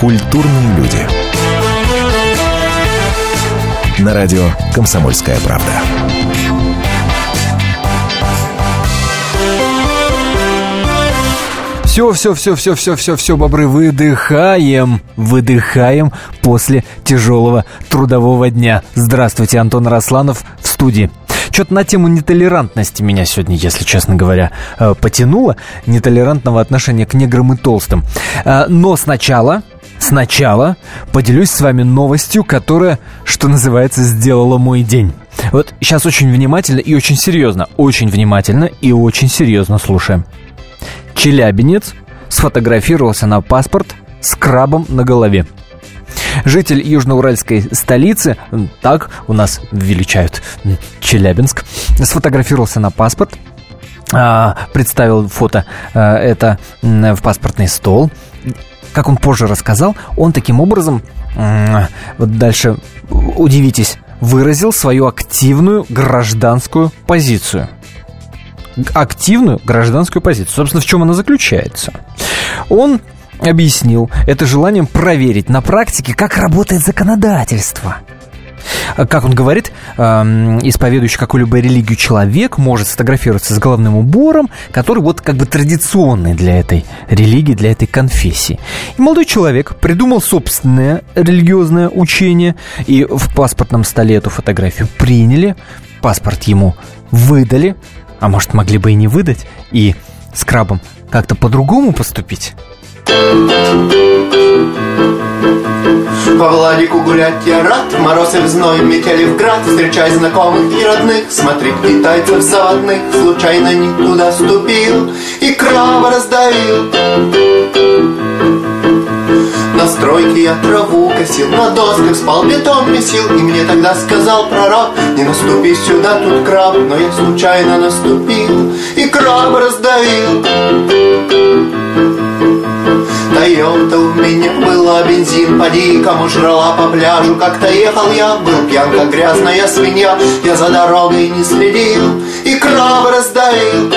Культурные люди. На радио «Комсомольская правда». Все, все, все, все, все, все, все, бобры, выдыхаем, выдыхаем после тяжелого трудового дня. Здравствуйте, Антон Росланов в студии. Что-то на тему нетолерантности меня сегодня, если честно говоря, э, потянуло. Нетолерантного отношения к неграм и толстым. Э, но сначала, сначала поделюсь с вами новостью, которая, что называется, сделала мой день. Вот сейчас очень внимательно и очень серьезно, очень внимательно и очень серьезно слушаем. Челябинец сфотографировался на паспорт с крабом на голове. Житель южноуральской столицы, так у нас величают Челябинск, сфотографировался на паспорт, а, представил фото а, это в паспортный стол. Как он позже рассказал, он таким образом, вот дальше удивитесь, выразил свою активную гражданскую позицию. Активную гражданскую позицию. Собственно, в чем она заключается? Он объяснил это желанием проверить на практике, как работает законодательство. Как он говорит, эм, исповедующий какую-либо религию человек может сфотографироваться с головным убором, который вот как бы традиционный для этой религии, для этой конфессии. И молодой человек придумал собственное религиозное учение, и в паспортном столе эту фотографию приняли, паспорт ему выдали, а может могли бы и не выдать, и с крабом как-то по-другому поступить. По Владику гулять я рад, мороз и в зной, метели в град, Встречай знакомых и родных, смотри китайцев заводных, Случайно не туда ступил и краба раздавил. На стройке я траву косил, на досках спал, бетон месил, И мне тогда сказал пророк, не наступи сюда, тут краб, Но я случайно наступил и краб раздавил. Тойота у меня была бензин, поди кому жрала по пляжу Как-то ехал я, был пьян, как грязная свинья Я за дорогой не следил и краб раздавил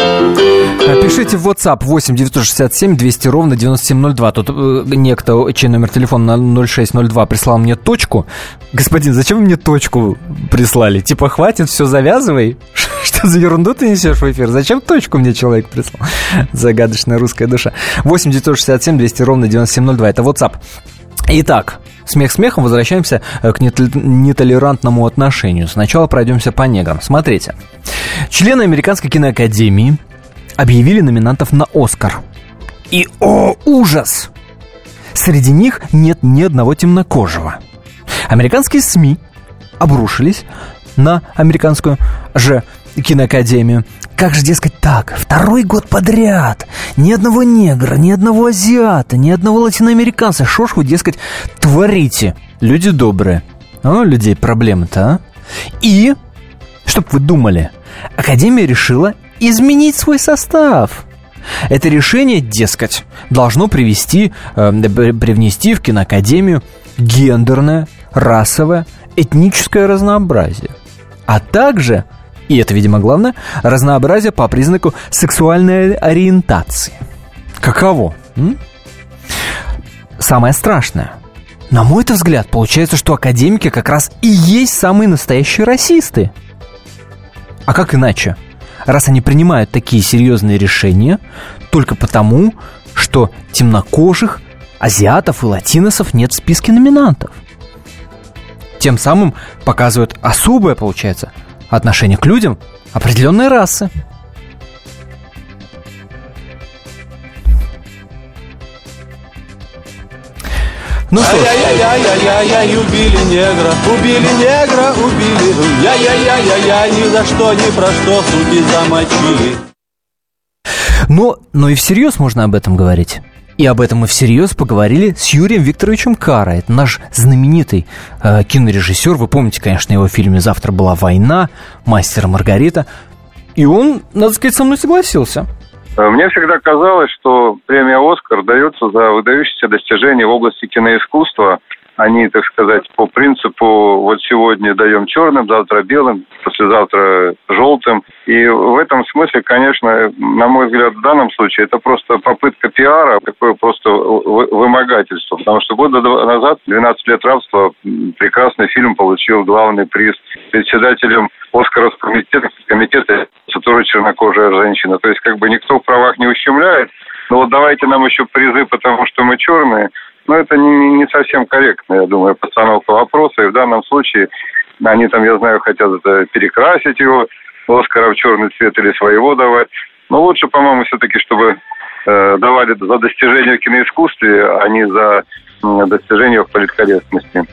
Пишите в WhatsApp 8 967 200 ровно 9702. Тут э, некто, чей номер телефона на 0602 прислал мне точку. Господин, зачем вы мне точку прислали? Типа, хватит, все завязывай. Что за ерунду ты несешь в эфир? Зачем точку мне человек прислал? Загадочная русская душа. 8 967 200 ровно 9702. Это WhatsApp. Итак, смех смехом, возвращаемся к нетолерантному отношению. Сначала пройдемся по неграм. Смотрите. Члены Американской киноакадемии объявили номинантов на Оскар. И, о, ужас! Среди них нет ни одного темнокожего. Американские СМИ обрушились на американскую же киноакадемию. Как же, дескать, так? Второй год подряд. Ни одного негра, ни одного азиата, ни одного латиноамериканца. Шо ж вы, дескать, творите? Люди добрые. А, людей проблемы-то, а? И, чтоб вы думали, Академия решила изменить свой состав. Это решение, дескать, должно привести, э, привнести в киноакадемию гендерное, расовое, этническое разнообразие. А также, и это, видимо, главное, разнообразие по признаку сексуальной ориентации. Каково? М? Самое страшное. На мой взгляд, получается, что академики как раз и есть самые настоящие расисты. А как иначе? раз они принимают такие серьезные решения только потому, что темнокожих, азиатов и латиносов нет в списке номинантов. Тем самым показывают особое, получается, отношение к людям определенной расы – Ну что ж. Ай-яй-яй-яй-яй, убили негра, убили негра, убили. Яй-яй-яй-яй, ни за что, ни про что, суки замочили. Но, но и всерьез можно об этом говорить. И об этом мы всерьез поговорили с Юрием Викторовичем Кара. Это наш знаменитый э, кинорежиссер. Вы помните, конечно, его фильме «Завтра была война», «Мастер Маргарита». И он, надо сказать, со мной согласился. Э, мне всегда казалось, что премия «Оскар» дается за выдающиеся достижения в области киноискусства они, так сказать, по принципу вот сегодня даем черным, завтра белым, послезавтра желтым. И в этом смысле, конечно, на мой взгляд, в данном случае это просто попытка пиара, такое просто вымогательство. Потому что года назад, 12 лет рабства, прекрасный фильм получил главный приз председателем Оскаровского комитета, комитета тоже чернокожая женщина. То есть как бы никто в правах не ущемляет. Но вот давайте нам еще призы, потому что мы черные. Но это не, не совсем корректно, я думаю, постановка вопроса. И в данном случае они там, я знаю, хотят перекрасить его, Оскара в черный цвет или своего давать. Но лучше, по-моему, все-таки, чтобы э, давали за достижения в киноискусстве, а не за э, достижения в политкорректности.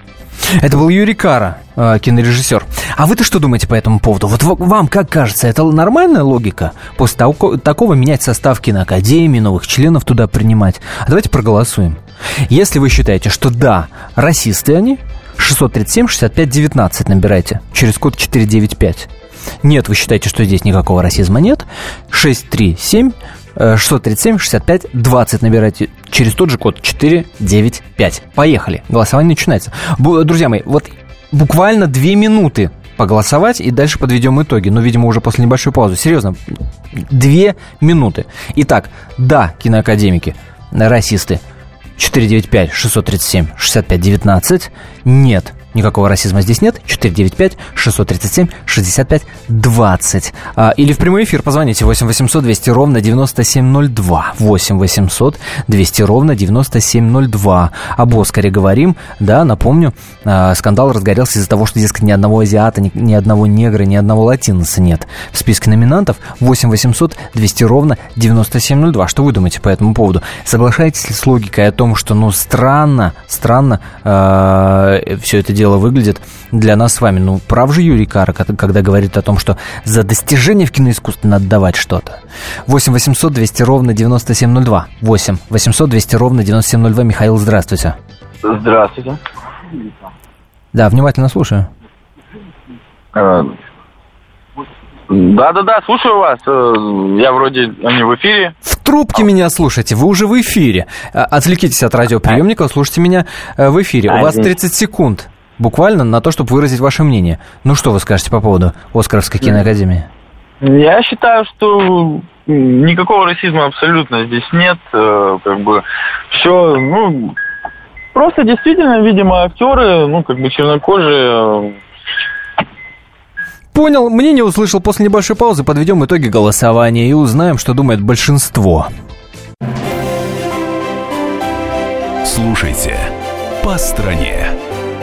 Это был Юрий Кара, э, кинорежиссер. А вы-то что думаете по этому поводу? Вот вам как кажется, это нормальная логика? После того, такого менять состав киноакадемии, новых членов туда принимать? А давайте проголосуем. Если вы считаете, что да, расисты они, 637-65-19 набирайте, через код 495. Нет, вы считаете, что здесь никакого расизма нет, 637 637 65 20 набирайте через тот же код 495. Поехали. Голосование начинается. Друзья мои, вот буквально две минуты поголосовать и дальше подведем итоги. Ну, видимо, уже после небольшой паузы. Серьезно, две минуты. Итак, да, киноакадемики, расисты. 495 637 65 19. Нет, Никакого расизма здесь нет. 495-637-65-20. А, или в прямой эфир позвоните 8 800 200 ровно 9702. 8 800 200 ровно 9702. Об Оскаре говорим. Да, напомню, а, скандал разгорелся из-за того, что, дескать, ни одного азиата, ни, ни одного негра, ни одного латиноса нет в списке номинантов. 8 800 200 ровно 9702. Что вы думаете по этому поводу? Соглашаетесь ли с логикой о том, что, ну, странно, странно э, все это дело выглядит для нас с вами. Ну, прав же Юрий Кара, когда говорит о том, что за достижение в киноискусстве надо давать что-то. 8 800 200 ровно 9702. 8 800 200 ровно 9702. Михаил, здравствуйте. Здравствуйте. Да, внимательно слушаю. А, да-да-да, слушаю вас. Э, я вроде не в эфире. В трубке меня слушайте, вы уже в эфире. А, отвлекитесь от радиоприемника, слушайте меня э, в эфире. У вас 30 секунд буквально на то, чтобы выразить ваше мнение. Ну что вы скажете по поводу Оскаровской киноакадемии? Я считаю, что никакого расизма абсолютно здесь нет. Э, как бы все, ну, просто действительно, видимо, актеры, ну, как бы чернокожие. Э. Понял, мнение услышал после небольшой паузы. Подведем итоги голосования и узнаем, что думает большинство. Слушайте «По стране».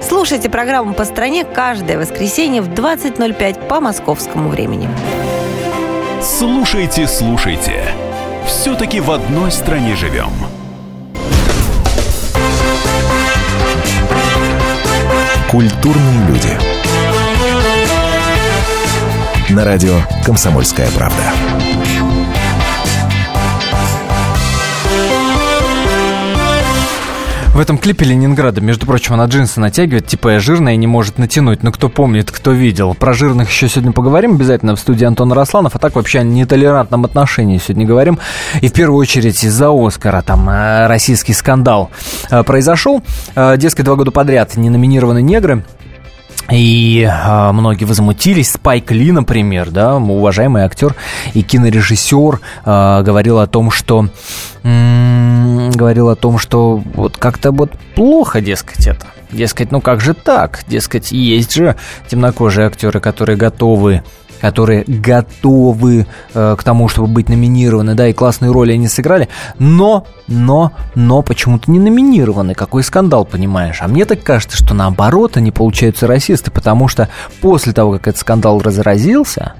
Слушайте программу «По стране» каждое воскресенье в 20.05 по московскому времени. Слушайте, слушайте. Все-таки в одной стране живем. Культурные люди. На радио «Комсомольская правда». В этом клипе Ленинграда, между прочим, она джинсы натягивает, типа я жирная и не может натянуть. Но кто помнит, кто видел. Про жирных еще сегодня поговорим обязательно в студии Антон Росланов. А так вообще о нетолерантном отношении сегодня говорим. И в первую очередь из-за Оскара там э, российский скандал э, произошел. Э, дескать, два года подряд не номинированы негры. И э, многие возмутились. Спайк Ли, например, да, уважаемый актер и кинорежиссер, э, говорил о том, что м- говорил о том, что вот как-то вот плохо, дескать, это. Дескать, ну как же так? Дескать, есть же темнокожие актеры, которые готовы которые готовы э, к тому, чтобы быть номинированы, да, и классные роли они сыграли, но, но, но почему-то не номинированы. Какой скандал, понимаешь? А мне так кажется, что наоборот они получаются расисты, потому что после того, как этот скандал разразился,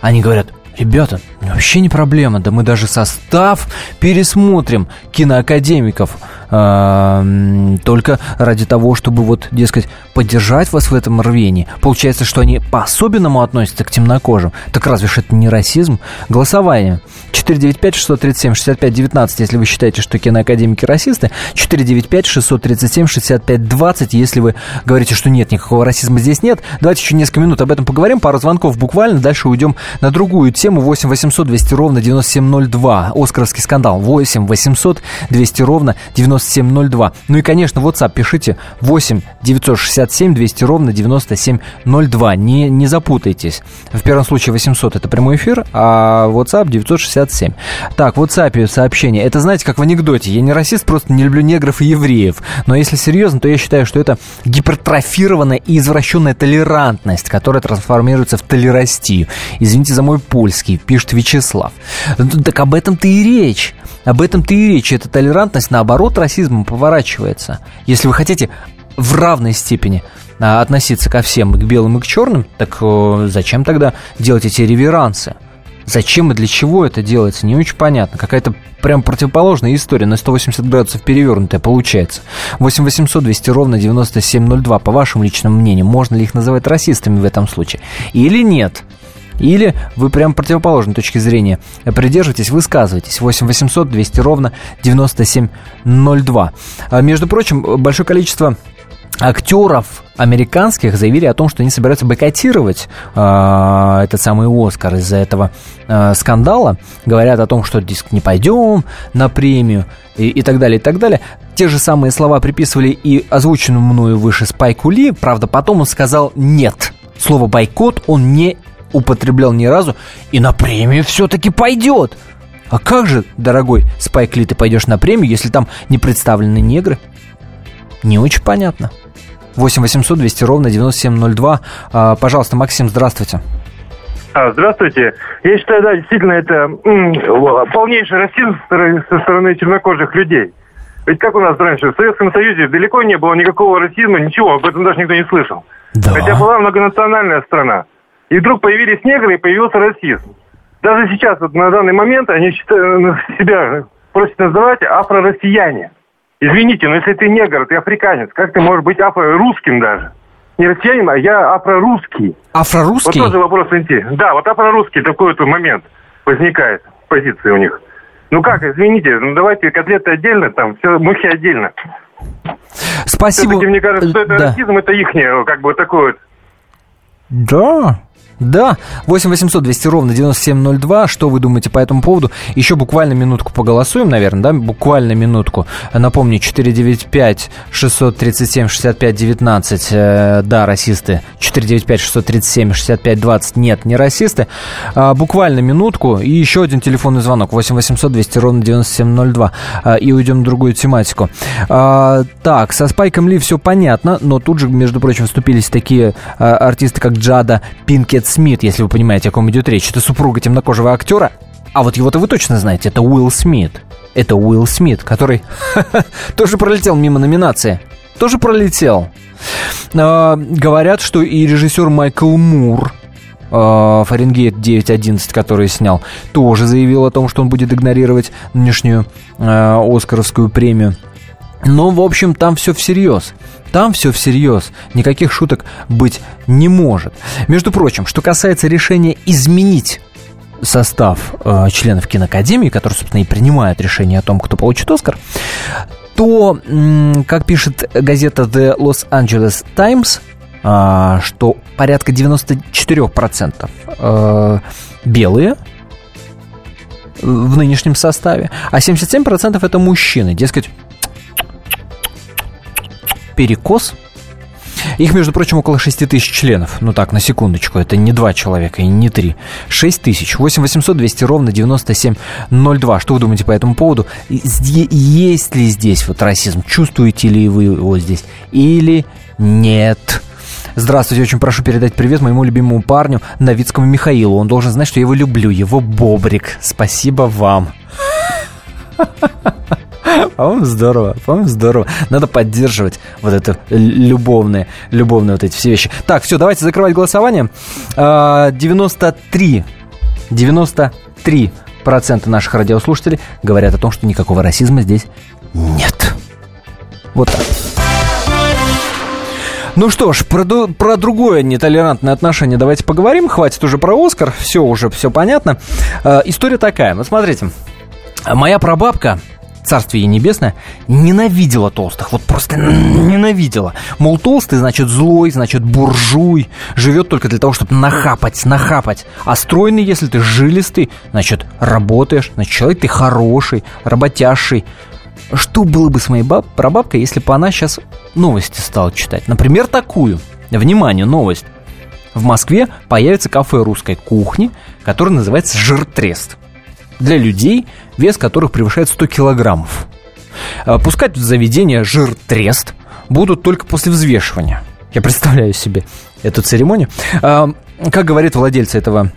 они говорят, ребята, Вообще не проблема. Да мы даже состав пересмотрим киноакадемиков. Э, только ради того, чтобы вот, дескать, поддержать вас в этом рвении. Получается, что они по-особенному относятся к темнокожим. Так разве же это не расизм? Голосование. 495-637-65-19, если вы считаете, что киноакадемики расисты. 495-637-65-20, если вы говорите, что нет, никакого расизма здесь нет. Давайте еще несколько минут об этом поговорим. Пару звонков буквально. Дальше уйдем на другую тему. 8 800 200 ровно 9702. Оскаровский скандал. 8 800 200 ровно 97 9702. Ну и, конечно, WhatsApp пишите 8 967 200 ровно 9702. Не, не запутайтесь. В первом случае 800 это прямой эфир, а WhatsApp 967. Так, в WhatsApp сообщение. Это, знаете, как в анекдоте. Я не расист, просто не люблю негров и евреев. Но если серьезно, то я считаю, что это гипертрофированная и извращенная толерантность, которая трансформируется в толерастию. Извините за мой польский, пишет Вячеслав. Так об этом-то и речь. Об этом-то и речь. Эта толерантность, наоборот, расизмом поворачивается. Если вы хотите в равной степени а, относиться ко всем, к белым, и к черным, так зачем тогда делать эти реверансы? Зачем и для чего это делается, не очень понятно. Какая-то прям противоположная история, на 180 градусов перевернутая получается. 8 800 200 ровно 9702. По вашему личному мнению, можно ли их называть расистами в этом случае? Или нет? Или вы прям противоположной точки зрения придерживаетесь, высказывайтесь. 8 800 200 ровно 9702. А, между прочим, большое количество актеров американских заявили о том, что они собираются бойкотировать э, этот самый Оскар из-за этого э, скандала. Говорят о том, что диск не пойдем на премию и, и так далее, и так далее. Те же самые слова приписывали и озвученному мною выше Спайку Ли. Правда, потом он сказал «нет». Слово «бойкот» он не употреблял ни разу, и на премию все-таки пойдет. А как же, дорогой Спайк Ли, ты пойдешь на премию, если там не представлены негры? Не очень понятно. 8 800 200 ровно 9702. А, пожалуйста, Максим, здравствуйте. А, здравствуйте. Я считаю, да, действительно, это полнейший расизм со стороны чернокожих людей. Ведь как у нас раньше, в Советском Союзе далеко не было никакого расизма, ничего, об этом даже никто не слышал. Да. Хотя была многонациональная страна. И вдруг появились негры, и появился расизм. Даже сейчас, вот на данный момент, они считают, себя просят называть афро-россияне. Извините, но если ты негр, ты африканец, как ты можешь быть афро-русским даже? Не россиянин, а я афро-русский. Афро-русский? Вот тоже вопрос интересный. Да, вот афро-русский такой вот момент возникает в позиции у них. Ну как, извините, ну давайте котлеты отдельно, там все мухи отдельно. Спасибо. Все-таки мне кажется, что это да. расизм, это их как бы такой вот. Да, да, 8 800 200 ровно 9702. Что вы думаете по этому поводу? Еще буквально минутку поголосуем, наверное, да? Буквально минутку. Напомню, 495 637 65 19. Э, да, расисты. 495 637 65 20. Нет, не расисты. А, буквально минутку. И еще один телефонный звонок. 8 800 200 ровно 9702. А, и уйдем в другую тематику. А, так, со Спайком Ли все понятно, но тут же, между прочим, вступились такие а, артисты, как Джада Пинкет Смит, если вы понимаете, о ком идет речь. Это супруга темнокожего актера. А вот его-то вы точно знаете, это Уилл Смит. Это Уилл Смит, который тоже пролетел мимо номинации. Тоже пролетел. А, говорят, что и режиссер Майкл Мур, а, Фаренгейт 9.11, который снял, тоже заявил о том, что он будет игнорировать нынешнюю э, Оскаровскую премию. Но, в общем, там все всерьез. Там все всерьез. Никаких шуток быть не может. Между прочим, что касается решения изменить состав э, членов киноакадемии, который, собственно, и принимает решение о том, кто получит Оскар, то, как пишет газета The Los Angeles Times, э, что порядка 94% э, белые в нынешнем составе, а 77% это мужчины. Дескать, перекос. Их, между прочим, около 6 тысяч членов. Ну так, на секундочку, это не два человека и не три. 6 тысяч. 8 800 200 ровно 9702. Что вы думаете по этому поводу? Есть ли здесь вот расизм? Чувствуете ли вы его здесь? Или нет? Здравствуйте, очень прошу передать привет моему любимому парню Новицкому Михаилу. Он должен знать, что я его люблю. Его Бобрик. Спасибо вам. По-моему, здорово. По-моему, здорово. Надо поддерживать вот это любовные, любовные вот эти все вещи. Так, все, давайте закрывать голосование. 93. А, 93 63% наших радиослушателей говорят о том, что никакого расизма здесь нет. Вот так. Ну что ж, про, про другое нетолерантное отношение давайте поговорим. Хватит уже про Оскар, все уже, все понятно. Э, история такая, вот смотрите. Моя прабабка, царствие небесное, ненавидела толстых. Вот просто ненавидела. Мол, толстый, значит, злой, значит, буржуй. Живет только для того, чтобы нахапать, нахапать. А стройный, если ты жилистый, значит, работаешь, значит, человек ты хороший, работящий. Что было бы с моей баб, прабабкой, если бы она сейчас новости стала читать? Например, такую. Внимание, новость. В Москве появится кафе русской кухни, которое называется «Жиртрест». Для людей, вес которых превышает 100 килограммов. А, пускать в заведение «Жиртрест» будут только после взвешивания. Я представляю себе эту церемонию. А, как говорит владельцы этого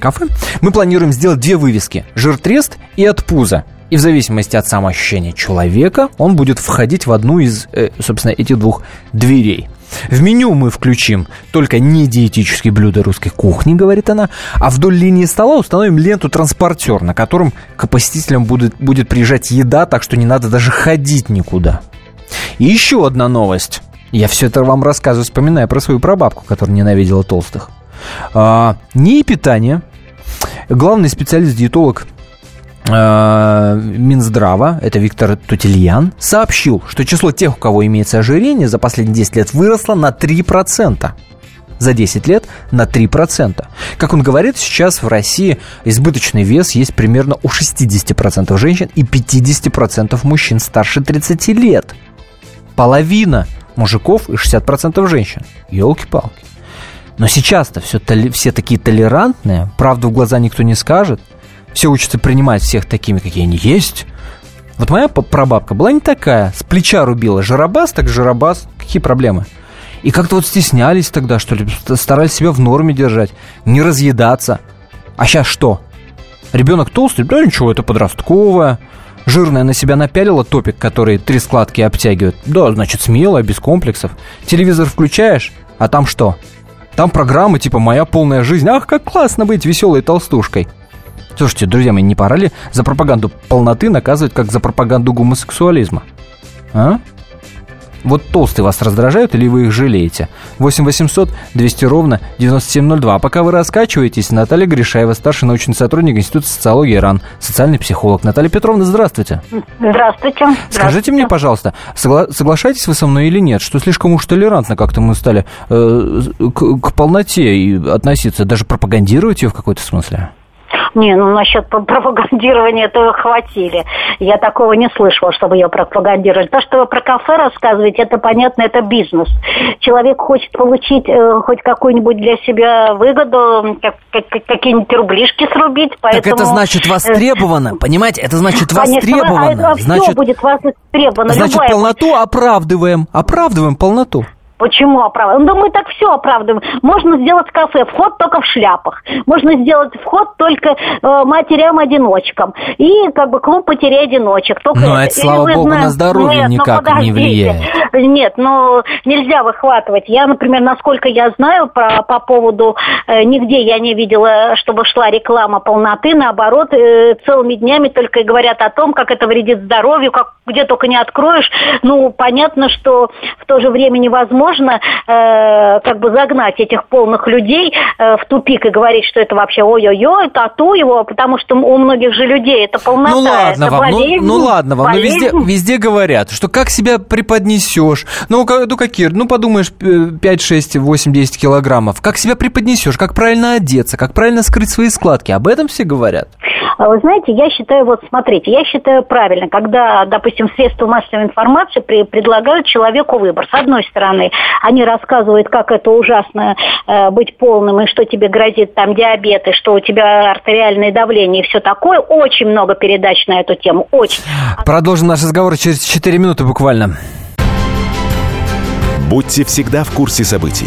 кафе, мы планируем сделать две вывески «Жиртрест» и «От пуза», и в зависимости от самоощущения человека он будет входить в одну из, э, собственно, этих двух дверей. В меню мы включим только не диетические блюда русской кухни, говорит она, а вдоль линии стола установим ленту-транспортер, на котором к посетителям будет, будет приезжать еда, так что не надо даже ходить никуда. И еще одна новость. Я все это вам рассказываю, вспоминая про свою прабабку, которая ненавидела толстых. А, не питание. Главный специалист-диетолог Минздрава, это Виктор Тутельян, сообщил, что число тех, у кого имеется ожирение, за последние 10 лет выросло на 3% за 10 лет на 3%. Как он говорит, сейчас в России избыточный вес есть примерно у 60% женщин и 50% мужчин старше 30 лет. Половина мужиков и 60% женщин. Елки-палки. Но сейчас-то все, все такие толерантные, правду в глаза никто не скажет – все учатся принимать всех такими, какие они есть. Вот моя прабабка была не такая. С плеча рубила. Жиробас, так жиробас. Какие проблемы? И как-то вот стеснялись тогда, что ли, старались себя в норме держать, не разъедаться. А сейчас что? Ребенок толстый? Да ничего, это подростковое. Жирная на себя напялила топик, который три складки обтягивает. Да, значит, смелая, без комплексов. Телевизор включаешь, а там что? Там программы типа «Моя полная жизнь». Ах, как классно быть веселой толстушкой. Слушайте, друзья мои, не пора ли за пропаганду полноты наказывать, как за пропаганду гомосексуализма? А? Вот толстые вас раздражают или вы их жалеете? 8 800 200 ровно 9702. А пока вы раскачиваетесь, Наталья Гришаева, старший научный сотрудник Института социологии РАН, социальный психолог. Наталья Петровна, здравствуйте. Здравствуйте. Скажите здравствуйте. мне, пожалуйста, согла- соглашаетесь вы со мной или нет, что слишком уж толерантно как-то мы стали э, к, к полноте относиться, даже пропагандировать ее в какой-то смысле? Не, ну насчет пропагандирования этого хватили. Я такого не слышала, чтобы ее пропагандировали. То, что вы про кафе рассказываете, это понятно, это бизнес. Человек хочет получить э, хоть какую-нибудь для себя выгоду, как, как, какие-нибудь рублишки срубить. Поэтому... Так это значит э, востребовано, понимаете? Это значит востребовано. Конечно, а значит, все будет востребовано. Значит, полноту оправдываем. Оправдываем полноту. Почему оправдываем? Ну, мы так все оправдываем. Можно сделать кафе, вход только в шляпах. Можно сделать вход только э, матерям-одиночкам. И как бы клуб матерей-одиночек. Только Но это, слава богу, знаете... на здоровье Нет, ну, никак ну, не влияет. Нет, ну, нельзя выхватывать. Я, например, насколько я знаю про, по поводу... Э, нигде я не видела, чтобы шла реклама полноты. Наоборот, э, целыми днями только и говорят о том, как это вредит здоровью, как где только не откроешь. Ну, понятно, что в то же время невозможно невозможно э, как бы загнать этих полных людей э, в тупик и говорить, что это вообще ой-ой-ой, тату его, потому что у многих же людей это полнота, ну, ладно это вам, ну, болезнь, ну, ну ладно вам, но везде, везде говорят, что как себя преподнесешь, ну, ну какие, ну подумаешь, 5, 6, 8, 10 килограммов, как себя преподнесешь, как правильно одеться, как правильно скрыть свои складки, об этом все говорят. А вы знаете, я считаю, вот смотрите, я считаю правильно, когда, допустим, средства массовой информации при, предлагают человеку выбор. С одной стороны, они рассказывают, как это ужасно э, быть полным, и что тебе грозит там диабет, и что у тебя артериальное давление, и все такое. Очень много передач на эту тему, очень. Продолжим наш разговор через 4 минуты буквально. Будьте всегда в курсе событий.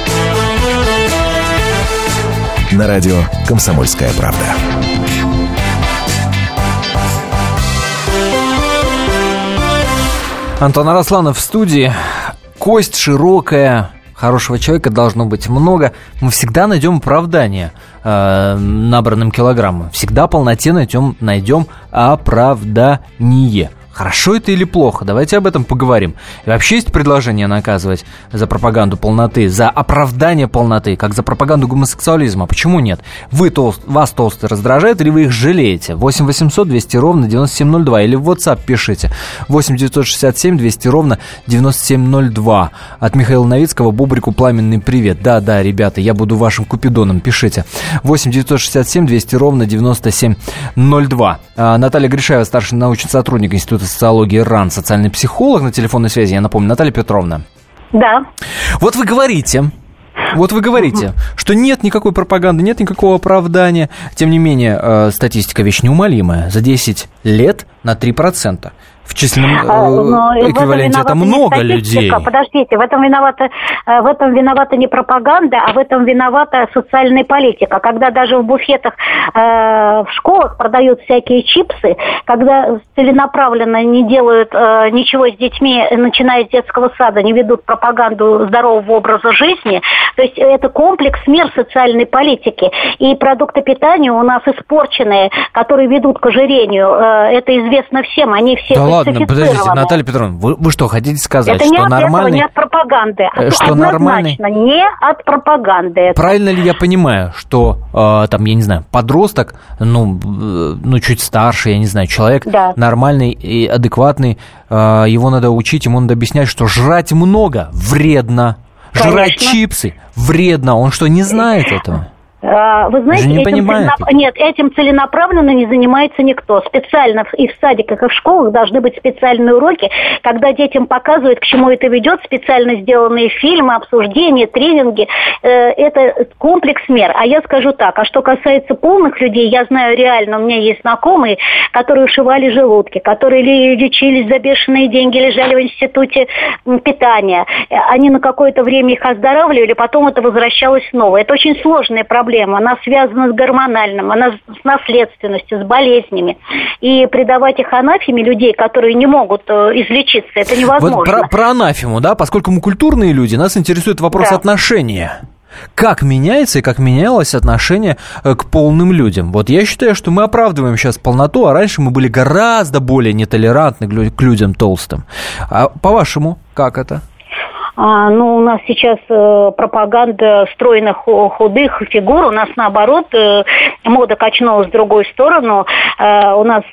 На радио «Комсомольская правда». Антон Арасланов в студии. Кость широкая, хорошего человека должно быть много. Мы всегда найдем оправдание э, набранным килограммам. Всегда полноте найдем, найдем оправдание. Хорошо это или плохо? Давайте об этом поговорим. И вообще есть предложение наказывать за пропаганду полноты, за оправдание полноты, как за пропаганду гомосексуализма. Почему нет? Вы толст, вас толстый раздражает или вы их жалеете? 8 800 200 ровно 9702 или в WhatsApp пишите. 8 967 200 ровно 9702. От Михаила Новицкого Бубрику пламенный привет. Да, да, ребята, я буду вашим купидоном, пишите. 8 967 200 ровно 9702. А, Наталья Гришаева, старший научный сотрудник Института социологии РАН, социальный психолог на телефонной связи, я напомню, Наталья Петровна. Да. Вот вы говорите, вот вы говорите, что нет никакой пропаганды, нет никакого оправдания. Тем не менее, э, статистика вещь неумолимая. За 10 лет на 3%. В численном А, э, эквиваленте это много людей. Подождите, в этом виновата, э, в этом виновата не пропаганда, а в этом виновата социальная политика. Когда даже в буфетах э, в школах продают всякие чипсы, когда целенаправленно не делают э, ничего с детьми, начиная с детского сада, не ведут пропаганду здорового образа жизни, то есть это комплекс мер социальной политики. И продукты питания у нас испорченные, которые ведут к ожирению, э, это известно всем, они все Да ладно, подождите. Наталья Петровна, вы, вы что, хотите сказать, Это не что от этого, нормальный... не от пропаганды. а Э, что нормальный- не от пропаганды. это. Правильно ли я понимаю, что э, там, я не знаю, подросток, ну, э, ну чуть старше, я не знаю, человек Да. нормальный и адекватный, э, его надо учить, ему надо объяснять, что жрать много вредно, жрать Конечно. чипсы вредно. Он что, не знает этого? А, Вы знаете, не этим целенап- нет, этим целенаправленно не занимается никто. Специально и в садиках, и в школах должны быть специальные уроки, когда детям показывают, к чему это ведет, специально сделанные фильмы, обсуждения, тренинги. Э, Это комплекс мер. А я скажу так, а что касается полных людей, я знаю реально, у меня есть знакомые, которые ушивали желудки, которые ли- лечились за бешеные деньги, лежали в институте питания. Они на какое-то время их оздоравливали, потом это возвращалось снова. Это очень сложная проблема. Она связана с гормональным, она с наследственностью, с болезнями. И придавать их анафеме людей, которые не могут э, излечиться, это невозможно. Вот про, про анафему, да, поскольку мы культурные люди, нас интересует вопрос Да. отношения. Как меняется и как менялось отношение э, к полным людям? Вот я считаю, что мы оправдываем сейчас полноту, а раньше мы были гораздо более нетолерантны к людям толстым. А по-вашему, как это? А, ну, у нас сейчас э, пропаганда стройных ху- худых фигур. У нас наоборот э, мода качнулась в другую сторону. Э, у нас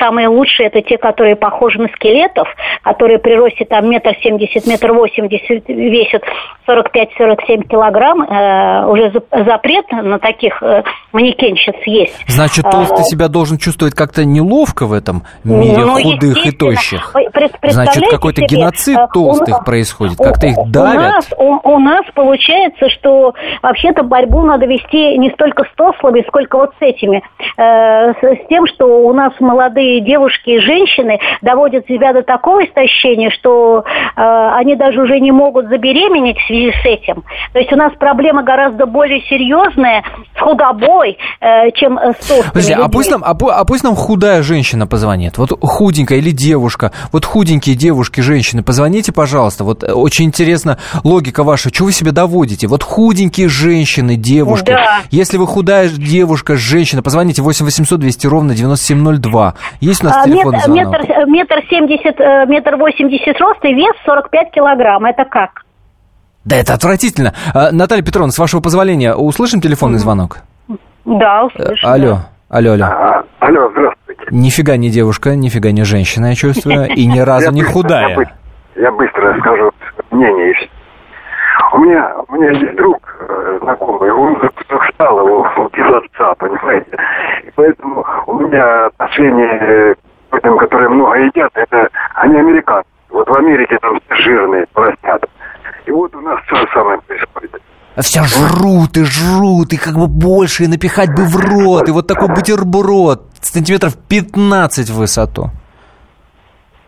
самые лучшие это те, которые похожи на скелетов, которые при росте там метр семьдесят, метр восемьдесят весят 45-47 килограмм. Э, уже за- запрет на таких э, манекенщиц есть. Значит, А, толстый себя должен чувствовать как-то неловко в этом мире ну, худых и тощих. Значит, какой-то себе, геноцид э, толстых у- происходит, у- как-то их у давят. нас, у, у нас получается, что вообще-то борьбу надо вести не столько с тослами, сколько вот с этими. э, с, с тем, что у нас молодые девушки и женщины доводят себя до такого истощения, что э, они даже уже не могут забеременеть в связи с этим. То есть у нас проблема гораздо более серьезная с худобой, э, чем с Подожди, а пусть, нам, а, а пусть нам худая женщина позвонит. Вот худенькая или девушка. Вот худенькие девушки, женщины, позвоните, пожалуйста. Вот э, очень интересна логика ваша. Что вы себе доводите? Вот худенькие женщины, девушки. Да. Если вы худая женщина, женщина, позвоните 8 800 200 ровно 9702. Есть у нас А, телефонный звонок? метр, э, метр семьдесят, э, метр восемьдесят рост и вес 45 килограмм. Это как? Да это отвратительно. А, Наталья Петровна, с вашего позволения, услышим телефонный звонок? Да, Э, услышу. Алло, алло, алло. А, алло, здравствуйте. Нифига не девушка, нифига не женщина, я чувствую, и ни разу не худая. Я, бы- я быстро скажу мнение. У меня, у меня есть друг э, знакомый, он стал его без отца, понимаете? И поэтому у меня отношения к людям, которые много едят, это они американцы. Вот в Америке там все жирные, поросят. И вот у нас то самое происходит. Все жрут и жрут, и как бы больше, и напихать бы в рот, и вот такой бутерброд, сантиметров 15 в высоту.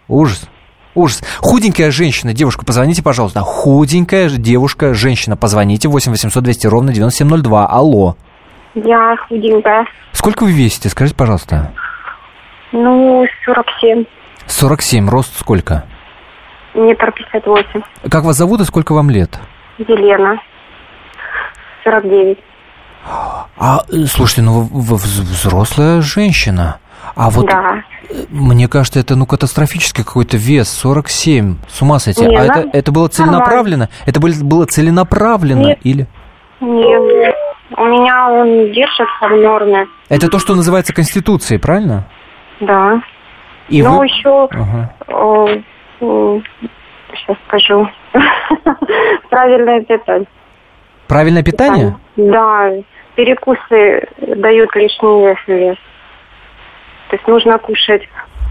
Ужас. Ужас. Худенькая женщина, девушка, позвоните, пожалуйста. Худенькая девушка, женщина, позвоните. 8 800 200 ровно 9702. Алло. Я худенькая. Сколько вы весите? Скажите, пожалуйста. Ну, 47. 47. Рост сколько? Метр пятьдесят восемь. Как вас зовут и сколько вам лет? Елена. 49. А, э, слушайте, ну вы, вы вз- взрослая женщина. А вот Да. э, мне кажется, это ну катастрофический какой-то вес, 47. С ума сойти. Не, а нам- это, это было целенаправленно? Это были- было целенаправленно Нет. или... Нет. У меня он держится в норме. Это то, что называется Конституцией, правильно? Да. И Но вы- еще... Ага. сейчас скажу. Правильное питание. Правильное питание? Да. Перекусы дают лишний вес. То есть нужно кушать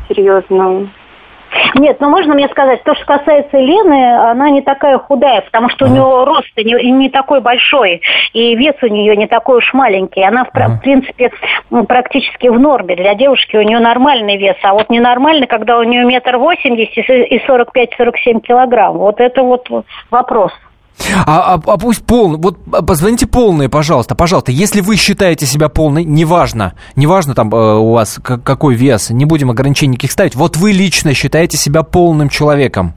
серьезно. Нет, ну можно мне сказать, то, что касается Лены, она не такая худая, потому что у нее рост не, не такой большой, и вес у нее не такой уж маленький. Она, в, пр- в принципе, практически в норме. Для девушки у нее нормальный вес, а вот ненормальный, когда у нее метр восемьдесят и 45-47 килограмм. Вот это вот вопрос. А, а- а пусть полный. Вот а, позвоните полные, пожалуйста. Пожалуйста, если вы считаете себя полной, неважно, неважно там э, у вас какой вес, не будем ограничений никаких ставить. Вот вы лично считаете себя полным человеком.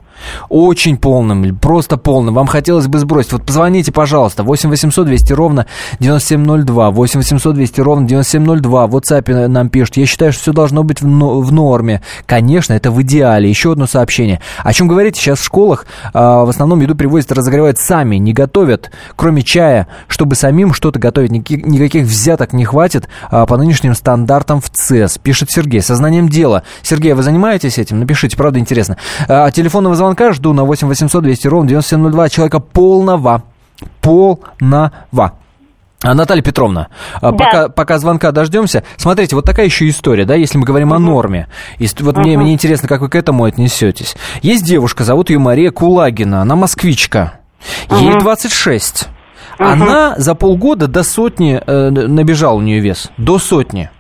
Очень полным, просто полным. Вам хотелось бы сбросить. Вот позвоните, пожалуйста. 8 800 200 ровно 9702. 8 800 200 ровно 9702. В WhatsApp нам пишут. Я считаю, что все должно быть в, в норме. Конечно, это в идеале. Еще одно сообщение. О чем говорите? Сейчас в школах а, в основном еду привозят, разогревают сами, не готовят, кроме чая, чтобы самим что-то готовить. Никаких, никаких взяток не хватит а, по нынешним стандартам в ЦЕС, пишет Сергей. Сознанием дела. Сергей, вы занимаетесь этим? Напишите, правда интересно. А, телефонного звонка жду на 8 800 200 ровно 9702. Человека полного. Полного. А, Наталья Петровна, а, Да. пока, пока звонка дождемся, смотрите, вот такая еще история, да, если мы говорим о норме. И вот мне, мне интересно, как вы к этому отнесетесь. Есть девушка, зовут ее Мария Кулагина, она москвичка, ей 26. Она за полгода до сотни э, набежал у нее вес, до сотни.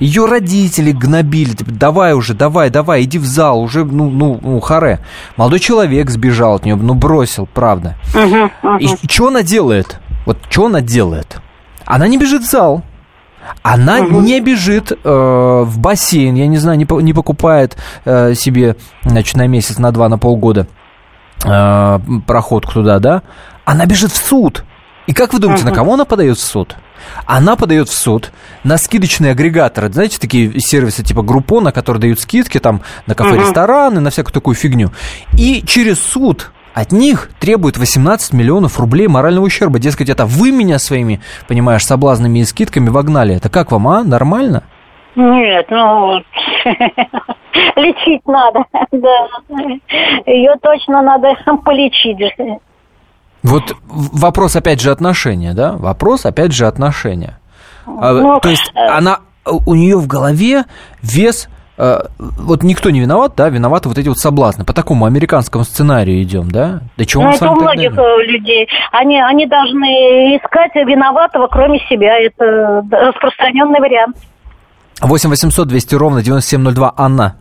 Ее родители гнобили, типа, давай уже, давай, давай, иди в зал, уже, ну, ну, ну, харе. Молодой человек сбежал от нее, ну, бросил, правда. И что она делает? Вот что она делает? Она не бежит в зал. Она не бежит э, в бассейн, я не знаю, не, по- не покупает э, себе, значит, на месяц, на два, на полгода э, проходку туда, да? Она бежит в суд. И как вы думаете, на кого она подает в суд? Она подает в суд на скидочные агрегаторы, знаете, такие сервисы типа Группона, которые дают скидки там на кафе-рестораны, на всякую такую фигню. И через суд от них требует 18 миллионов рублей морального ущерба. Дескать, это вы меня своими, понимаешь, соблазнами и скидками вогнали. Это как вам, а? Нормально? Нет, ну, лечить надо, да. Ее точно надо полечить. Вот вопрос, опять же, отношения, да? Вопрос, опять же, отношения. А, Ну, То есть э, она, у нее в голове вес... э, Вот никто не виноват, да, виноваты вот эти вот соблазны. По такому американскому сценарию идем, да? Да чего Ну, мы с это у вами так многих наивны? э, людей. Они, они должны искать виноватого, кроме себя. Это распространенный вариант. 8 800 200 ровно 9702. Анна.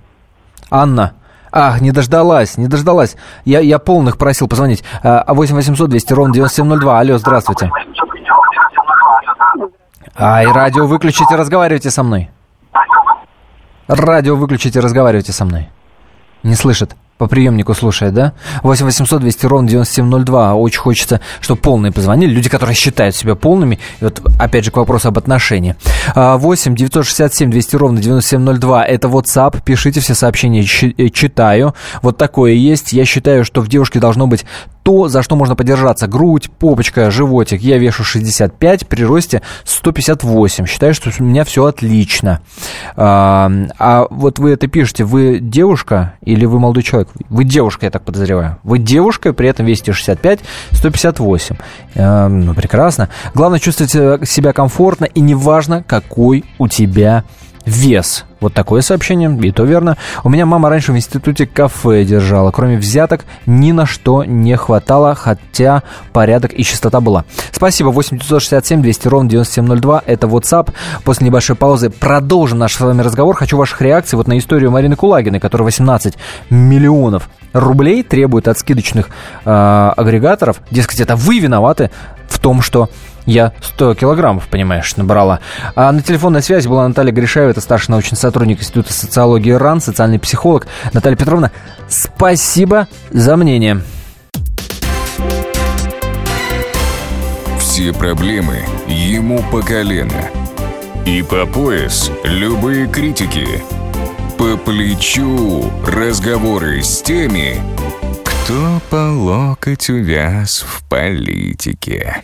Анна. Ах, не дождалась, не дождалась. Я, я полных просил позвонить. А 8 800 200 ровно 9702. Алло, здравствуйте. Ай, радио выключите, разговаривайте со мной. Радио выключите, разговаривайте со мной. Не слышит. По приемнику слушает, да? 8 800 200 ровно 9702. Очень хочется, чтобы полные позвонили. Люди, которые считают себя полными. И вот, опять же, к вопросу об отношении. А, 8 967 200 ровно 9702. Это WhatsApp. Пишите все сообщения. Э, Читаю. Вот такое есть. Я считаю, что в девушке должно быть то, за что можно подержаться. Грудь, попочка, животик. Я вешу 65, при росте 158. Считаю, что у меня все отлично. А, а вот вы это пишете, вы девушка или вы молодой человек? Вы девушка, я так подозреваю. Вы девушка, при этом весите 65, 158. А, ну, прекрасно. Главное чувствовать э, себя комфортно и неважно, какой у тебя вес. Вот такое сообщение, и то верно. У меня мама раньше в институте кафе держала. Кроме взяток ни на что не хватало, хотя порядок и чистота была. Спасибо, 8967 200 ровно 9702. Это WhatsApp. После небольшой паузы продолжим наш с вами разговор. Хочу ваших реакций вот на историю Марины Кулагиной, которая 18 миллионов рублей требует от скидочных э, агрегаторов. Дескать, это вы виноваты в том, что я 100 килограммов, понимаешь, набрала. А на телефонной связи была Наталья Гришаева, это старший научный сотрудник Института социологии РАН, социальный психолог. Наталья Петровна, спасибо за мнение. Все проблемы ему по колено. И по пояс любые критики. По плечу разговоры с теми, кто по локоть увяз в политике.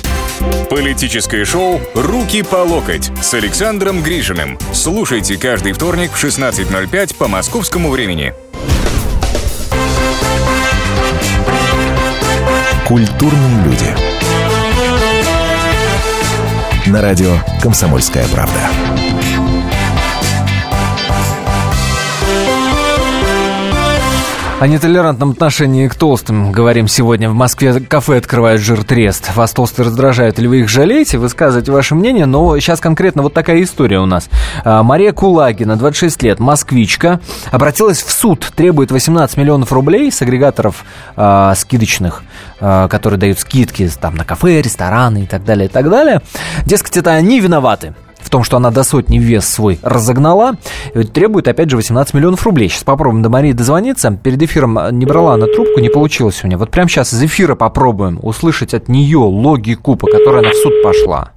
Политическое шоу «Руки по локоть» с Александром Грижиным. Слушайте каждый вторник в 16.05 по московскому времени. Культурные люди. На радио «Комсомольская правда». О нетолерантном отношении к толстым говорим сегодня. В Москве кафе открывают жир трест. Вас толстые раздражают или вы их жалеете? Высказывайте ваше мнение. Но сейчас конкретно вот такая история у нас. А, Мария Кулагина, 26 лет, москвичка, обратилась в суд. Требует 18 миллионов рублей с агрегаторов а, скидочных, а, которые дают скидки там, на кафе, рестораны и так далее, и так далее. Дескать, это они виноваты том, что она до сотни вес свой разогнала, требует, опять же, 18 миллионов рублей. Сейчас попробуем до Марии дозвониться. Перед эфиром не брала она трубку, не получилось у нее. Вот прямо сейчас из эфира попробуем услышать от нее логику, по которой она в суд пошла.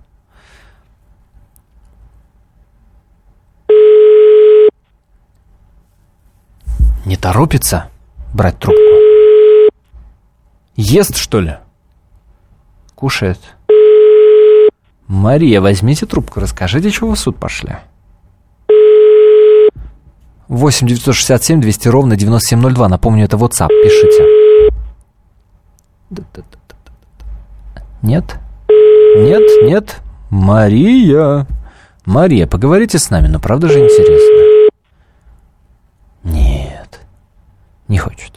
Не торопится брать трубку? Ест, что ли? Кушает. Мария, возьмите трубку, расскажите, чего вы в суд пошли. 8 967 200 ровно 9702. Напомню, это WhatsApp. Пишите. Нет? Нет? Нет? Мария! Мария, поговорите с нами, но правда же интересно. Нет. Не хочет.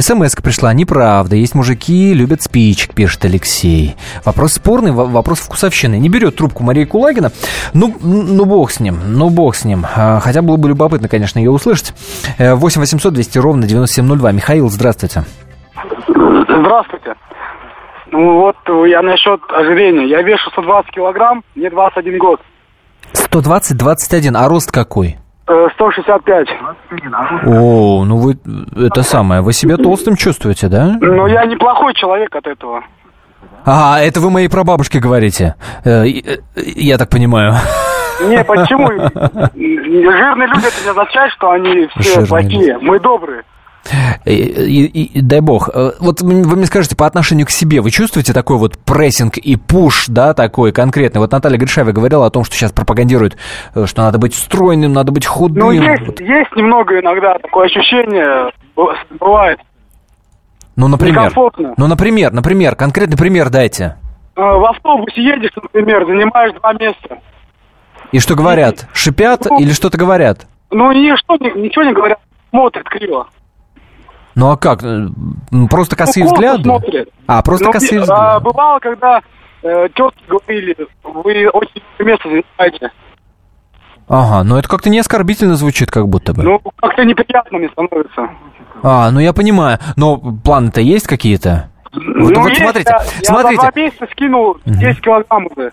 Смс пришла, неправда. Есть мужики, любят спичек, пишет Алексей. Вопрос спорный, вопрос вкусовщины. Не берет трубку Мария Кулагина. Ну, ну бог с ним, ну бог с ним. А, хотя было бы любопытно, конечно, ее услышать. 8 800 200 ровно 9702. Михаил, здравствуйте. Здравствуйте. Ну вот я насчет ожирения. Я вешу 120 килограмм, мне 21 год. 120-21, а рост какой? 165. О, ну вы это самое, вы себя толстым чувствуете, да? Ну, я неплохой человек от этого. А, это вы моей прабабушке говорите, э, я так понимаю. Не, почему? Жирные люди, это не означает, что они все Жирные. плохие. Мы добрые. И, и, и, дай бог. Э, вот вы мне скажете, по отношению к себе, вы чувствуете такой вот прессинг и пуш, да, такой конкретный? Вот Наталья Гришаева говорила о том, что сейчас пропагандирует, э, что надо быть стройным, надо быть худым. Ну, есть, вот. есть немного иногда такое ощущение, бывает. Ну, например. Ну, например, например, конкретный пример дайте. Э, в автобусе едешь, например, занимаешь два места. И что говорят? Шипят ну, или что-то говорят? Ну, ничего, ничего не говорят, смотрят криво. Ну а как? Просто косые ну, взгляды? Смотрят. А, просто ну, косые взгляды. А, бывало, когда э, тетки говорили, вы очень место занимаете. Ага, но это как-то не оскорбительно звучит, как будто бы. Ну, как-то неприятно мне становится. А, ну я понимаю. Но планы-то есть какие-то? Ну, вот, вот есть, смотрите, я, смотрите. Я за два месяца скинул 10 килограмм уже.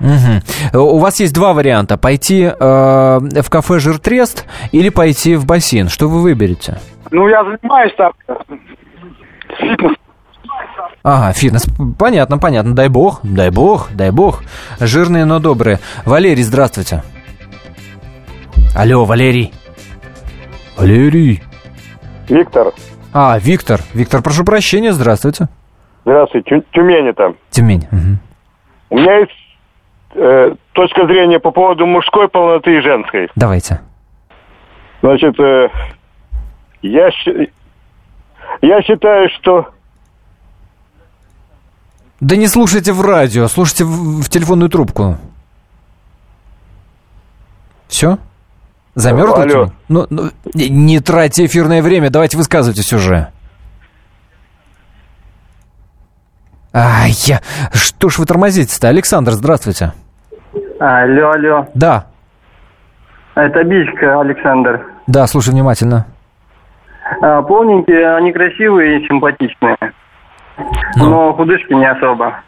Угу. У вас есть два варианта. Пойти э, в кафе «Жиртрест» или пойти в бассейн. Что вы выберете? Ну, я занимаюсь так. Фитнес. Ага, фитнес. Понятно, понятно. Дай бог, дай бог, дай бог. Жирные, но добрые. Валерий, здравствуйте. Алло, Валерий. Валерий. Виктор. А, Виктор. Виктор, прошу прощения, здравствуйте. Здравствуйте. Тю- Тюмень это. Тюмень. мгм. У меня есть э, точка зрения по поводу мужской полноты и женской. Давайте. Значит, э, я, я считаю, что... Да не слушайте в радио, слушайте в, в телефонную трубку. Все? Замерзла? Алло. Тюмень? Ну, ну, не- не тратьте эфирное время, давайте высказывайтесь уже. Ай, я... Что ж вы тормозите-то? Александр, здравствуйте. Алло, алло. Да, Это Бичка, Александр. да, слушай внимательно. А, полненькие, они красивые и симпатичные. Но худышки не особо.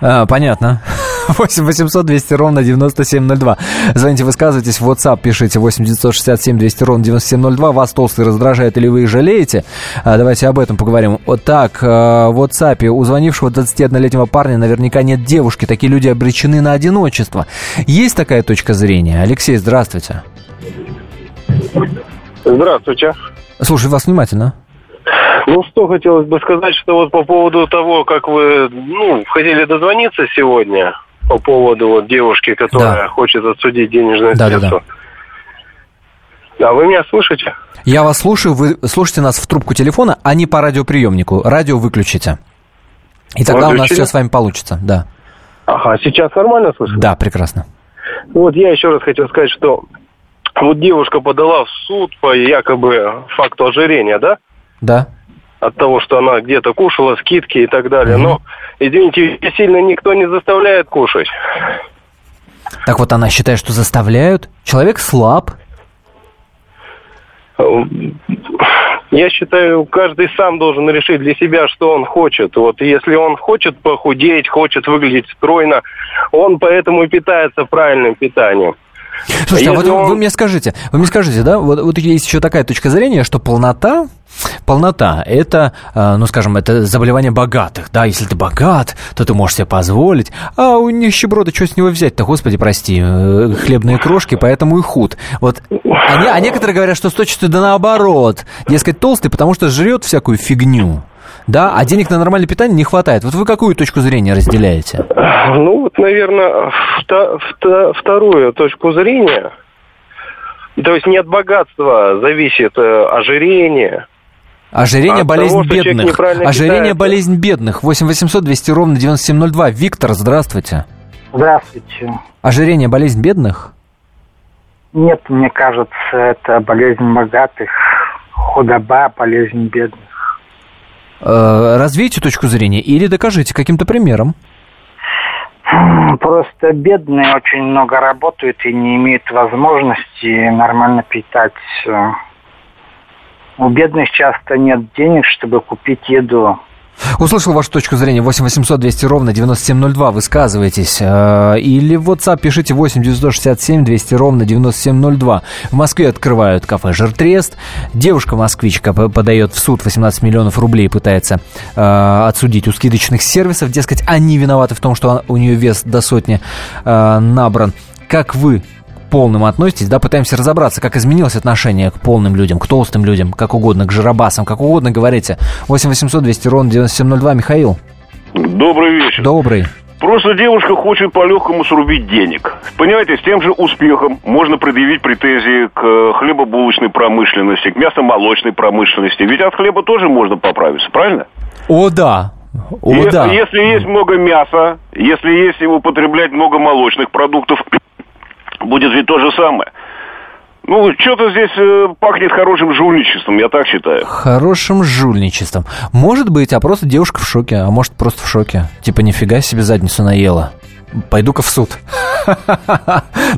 А, понятно. 8 800 200 ровно 9702. Звоните, высказывайтесь. В WhatsApp пишите 8 967 200 ровно 9702. Вас толстый раздражает или вы их жалеете? А, давайте об этом поговорим. Вот так, в WhatsApp у звонившего 21-летнего парня наверняка нет девушки. Такие люди обречены на одиночество. Есть такая точка зрения? Алексей, здравствуйте. Здравствуйте. Слушай вас внимательно. Ну, что хотелось бы сказать, что вот по поводу того, как вы, ну, хотели дозвониться сегодня, по поводу вот девушки, которая хочет отсудить денежное Да, да, средство. А вы меня слышите? Я вас слушаю, вы слушайте нас в трубку телефона, а не по радиоприемнику. Радио выключите. И тогда у нас Выключили? все с вами получится, да. Ага, сейчас нормально слышно? Да, прекрасно. Вот я еще раз хотел сказать, что вот девушка подала в суд по якобы факту ожирения, да? Да. От того, что она где-то кушала, скидки и так далее. Но, извините, сильно никто не заставляет кушать. Так вот она считает, что заставляют. Человек слаб. Я считаю, каждый сам должен решить для себя, что он хочет. Вот если он хочет похудеть, хочет выглядеть стройно, он поэтому и питается правильным питанием. Слушайте, а вот он- вы мне скажите, вы мне скажите, да, вот, вот есть еще такая точка зрения, что полнота, полнота, это, э, ну, скажем, это заболевание богатых, да, если ты богат, то ты можешь себе позволить, а у нищеброда что с него взять-то, господи, прости, э, хлебные крошки, поэтому и худ. Вот, а, а некоторые говорят, что с точностью да наоборот, дескать, толстый, потому что жрет всякую фигню, да, а денег на нормальное питание не хватает. Вот вы какую точку зрения разделяете? Ну, вот, наверное, вторую точку зрения. То есть не от богатства зависит э, ожирение. Ожирение, болезнь того, бедных. Ожирение, питается. болезнь бедных. 8 800 200 ровно 9702. Виктор, здравствуйте. Здравствуйте. Ожирение, болезнь бедных? Нет, мне кажется, это болезнь богатых, худоба, болезнь бедных. Э, развейте точку зрения или докажите каким-то примером. Просто бедные очень много работают и не имеют возможности нормально питаться. У бедных часто нет денег, чтобы купить еду. Услышал вашу точку зрения. 8 800 200 ровно 9702. Высказывайтесь. Э, Или в WhatsApp пишите 8 967 200 ровно 9702. В Москве открывают кафе «Жиртрест». Девушка-москвичка подает в суд 18 миллионов рублей, пытается э, отсудить у скидочных сервисов. Дескать, они виноваты в том, что у нее вес до сотни э, набран. Как вы полным относитесь, да, пытаемся разобраться, как изменилось отношение к полным людям, к толстым людям, как угодно, к жиробасам, как угодно говорите. 8 800 200 ровно 9702. Михаил. Добрый вечер. Добрый. Просто девушка хочет по-легкому срубить денег. Понимаете, с тем же успехом можно предъявить претензии к хлебобулочной промышленности, к мясомолочной промышленности. Ведь от хлеба тоже можно поправиться, правильно? О, да. О, Е- да. Если есть много мяса, если есть употреблять много молочных продуктов, будет ведь то же самое. Ну, что-то здесь э, пахнет хорошим жульничеством, я так считаю. Хорошим жульничеством. Может быть, а просто девушка в шоке, а может просто в шоке. Типа, нифига себе задницу наела. Пойду-ка в суд.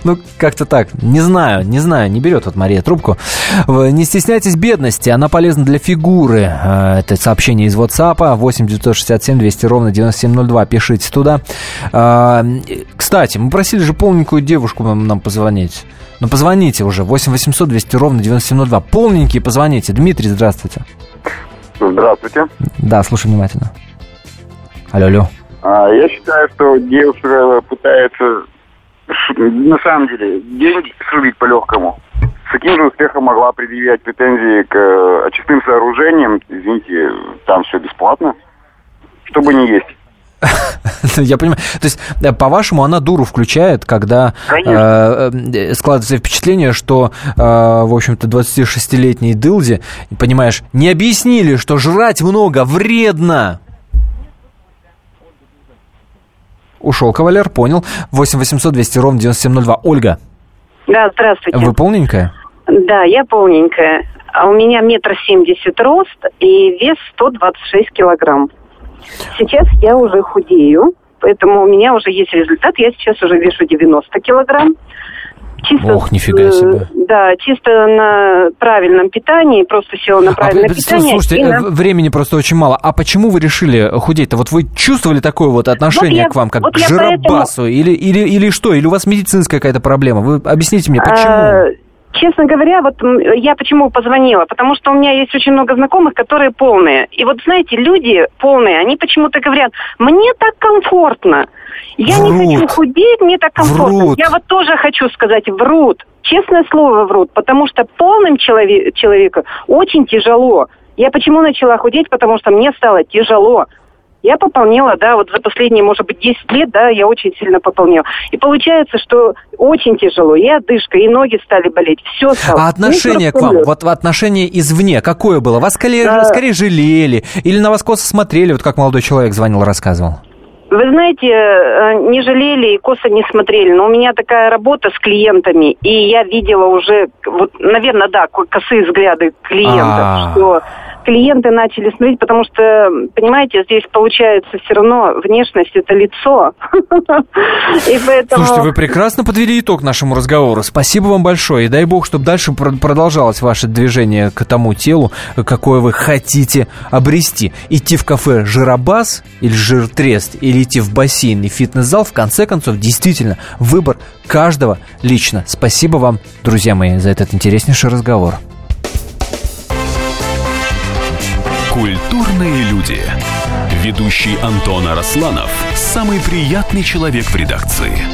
Ну, как-то так. Не знаю, не знаю, не берет вот Мария трубку. Не стесняйтесь бедности, она полезна для фигуры. Э, Это сообщение из WhatsApp 8 967 200 ровно 9702. Пишите туда. А, Кстати, мы просили же полненькую девушку нам нам позвонить. Ну, позвоните уже. 8 800 200 ровно 9702. Полненькие позвоните. Дмитрий, здравствуйте. Здравствуйте. Да, слушай внимательно. Алло, алло. А, Я считаю, что девушка пытается, на самом деле, деньги срубить по-легкому. таким же успехом могла предъявлять претензии к э, очистным сооружениям. Извините, там все бесплатно. Чтобы не есть. Я понимаю. То есть, э, по-вашему, она дуру включает, когда э, э, складывается впечатление, что, э, в общем-то, 26-летней дылде, понимаешь, не объяснили, что жрать много вредно. Ушел кавалер, понял. 8 800 200 ровно 9702. Ольга, Да, здравствуйте. вы полненькая? Да, я полненькая. А у меня метр семьдесят рост и вес 126 килограмм. Сейчас я уже худею, поэтому у меня уже есть результат. Я сейчас уже вешу 90 килограмм. Чисто, Ох, нифига э, себе. Да, чисто на правильном питании, просто села на правильное А, питание. слушайте, э, на- времени просто очень мало. А почему вы решили худеть-то? Вот вы чувствовали такое вот отношение Вот я- к вам, как вот к жиробасу? Или, или, или что? Или у вас медицинская какая-то проблема? Вы объясните мне, почему? А, Честно говоря, вот я почему позвонила? Потому что у меня есть очень много знакомых, которые полные. И вот знаете, люди полные, они почему-то говорят, мне так комфортно. Я не Врут. хочу худеть, мне так комфортно. Врут. Я вот тоже хочу сказать, врут. Честное слово, врут. Потому что полным челове- человеку очень тяжело. Я почему начала худеть? Потому что мне стало тяжело. Я пополнела, да, вот за последние, может быть, 10 лет, да, я очень сильно пополнела. И получается, что очень тяжело. И одышка, и ноги стали болеть. Все стало. А отношение к вам, вот отношение извне, какое было? Вас скорее, Да. скорее жалели? Или на вас косо смотрели, вот как молодой человек звонил, рассказывал? Вы знаете, э, не жалели и косо не смотрели, но у меня такая работа с клиентами, и я видела уже, вот, наверное, да, ко- косые взгляды клиентов, А. что клиенты начали смотреть, потому что, понимаете, здесь получается все равно внешность это лицо. И поэтому... Слушайте, вы прекрасно подвели итог нашему разговору. Спасибо вам большое. И дай бог, чтобы дальше пр- продолжалось ваше движение к тому телу, какое вы хотите обрести. Идти в кафе «Жиробас» или «Жиртрест», или идти в бассейн и фитнес-зал, в конце концов, действительно, выбор каждого лично. Спасибо вам, друзья мои, за этот интереснейший разговор. Культурные люди. Ведущий Антон Арасланов – самый приятный человек в редакции.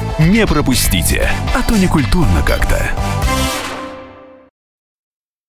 Не пропустите, а то не культурно как-то.